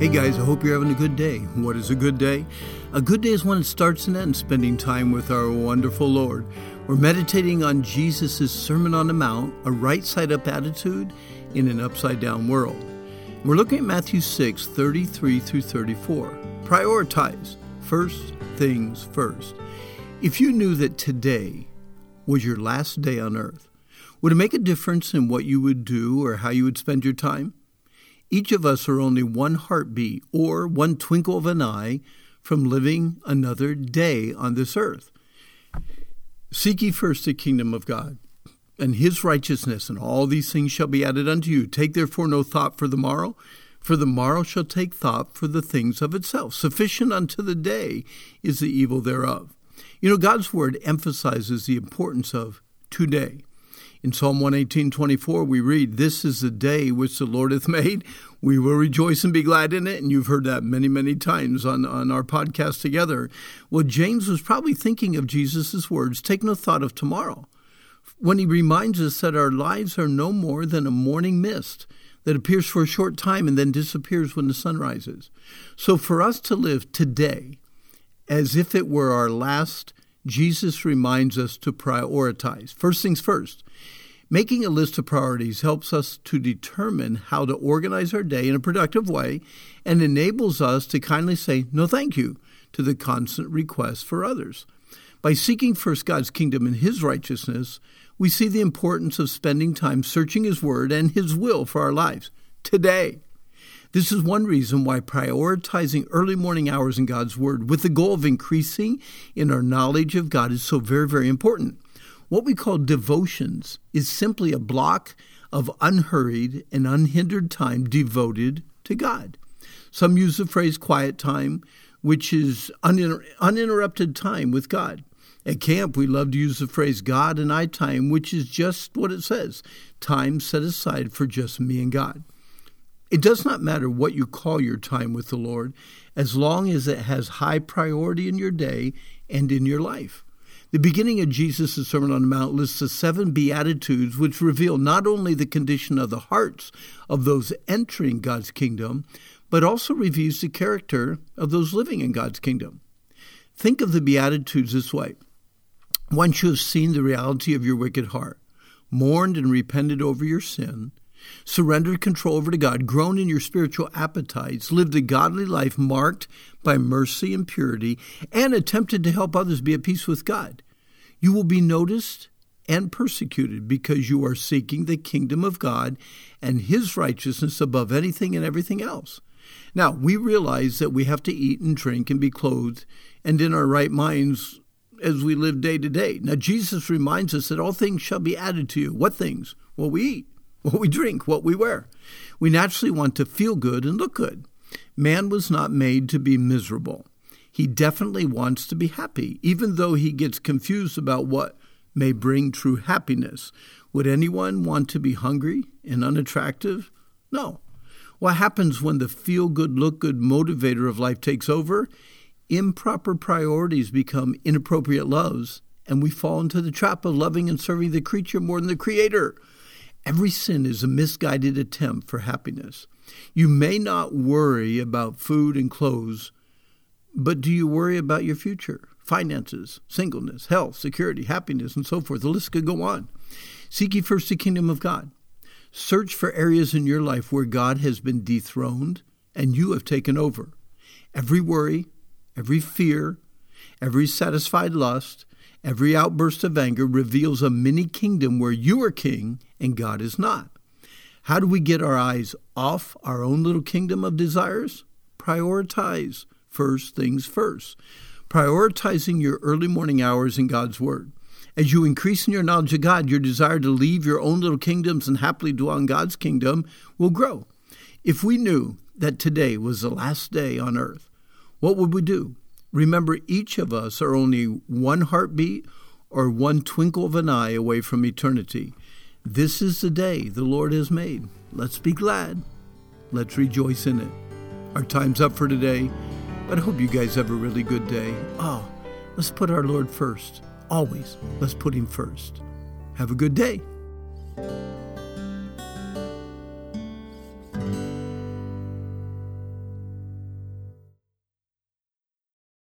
Hey guys, I hope you're having a good day. What is a good day? A good day is when it starts and ends spending time with our wonderful Lord. We're meditating on Jesus' Sermon on the Mount, a right side up attitude in an upside down world. We're looking at Matthew 6 33 through 34. Prioritize. First things first. If you knew that today was your last day on earth, would it make a difference in what you would do or how you would spend your time? Each of us are only one heartbeat or one twinkle of an eye from living another day on this earth. Seek ye first the kingdom of God and his righteousness, and all these things shall be added unto you. Take therefore no thought for the morrow, for the morrow shall take thought for the things of itself. Sufficient unto the day is the evil thereof. You know, God's word emphasizes the importance of today. In Psalm 118, 24, we read, This is the day which the Lord hath made. We will rejoice and be glad in it. And you've heard that many, many times on, on our podcast together. Well, James was probably thinking of Jesus' words, Take no thought of tomorrow, when he reminds us that our lives are no more than a morning mist that appears for a short time and then disappears when the sun rises. So for us to live today as if it were our last Jesus reminds us to prioritize. First things first. Making a list of priorities helps us to determine how to organize our day in a productive way and enables us to kindly say no thank you to the constant requests for others. By seeking first God's kingdom and His righteousness, we see the importance of spending time searching His Word and His will for our lives today. This is one reason why prioritizing early morning hours in God's Word with the goal of increasing in our knowledge of God is so very, very important. What we call devotions is simply a block of unhurried and unhindered time devoted to God. Some use the phrase quiet time, which is uninter- uninterrupted time with God. At camp, we love to use the phrase God and I time, which is just what it says time set aside for just me and God. It does not matter what you call your time with the Lord, as long as it has high priority in your day and in your life. The beginning of Jesus' Sermon on the Mount lists the seven Beatitudes, which reveal not only the condition of the hearts of those entering God's kingdom, but also reveals the character of those living in God's kingdom. Think of the Beatitudes this way Once you have seen the reality of your wicked heart, mourned and repented over your sin, surrendered control over to God, grown in your spiritual appetites, lived a godly life marked by mercy and purity, and attempted to help others be at peace with God, you will be noticed and persecuted because you are seeking the kingdom of God and His righteousness above anything and everything else. Now, we realize that we have to eat and drink and be clothed and in our right minds as we live day to day. Now, Jesus reminds us that all things shall be added to you. What things? Well, we eat what we drink, what we wear. We naturally want to feel good and look good. Man was not made to be miserable. He definitely wants to be happy, even though he gets confused about what may bring true happiness. Would anyone want to be hungry and unattractive? No. What happens when the feel good, look good motivator of life takes over? Improper priorities become inappropriate loves, and we fall into the trap of loving and serving the creature more than the creator. Every sin is a misguided attempt for happiness. You may not worry about food and clothes, but do you worry about your future, finances, singleness, health, security, happiness, and so forth? The list could go on. Seek ye first the kingdom of God. Search for areas in your life where God has been dethroned and you have taken over. Every worry, every fear, every satisfied lust, Every outburst of anger reveals a mini kingdom where you are king and God is not. How do we get our eyes off our own little kingdom of desires? Prioritize first things first. Prioritizing your early morning hours in God's Word. As you increase in your knowledge of God, your desire to leave your own little kingdoms and happily dwell in God's kingdom will grow. If we knew that today was the last day on earth, what would we do? Remember, each of us are only one heartbeat or one twinkle of an eye away from eternity. This is the day the Lord has made. Let's be glad. Let's rejoice in it. Our time's up for today, but I hope you guys have a really good day. Oh, let's put our Lord first. Always, let's put Him first. Have a good day.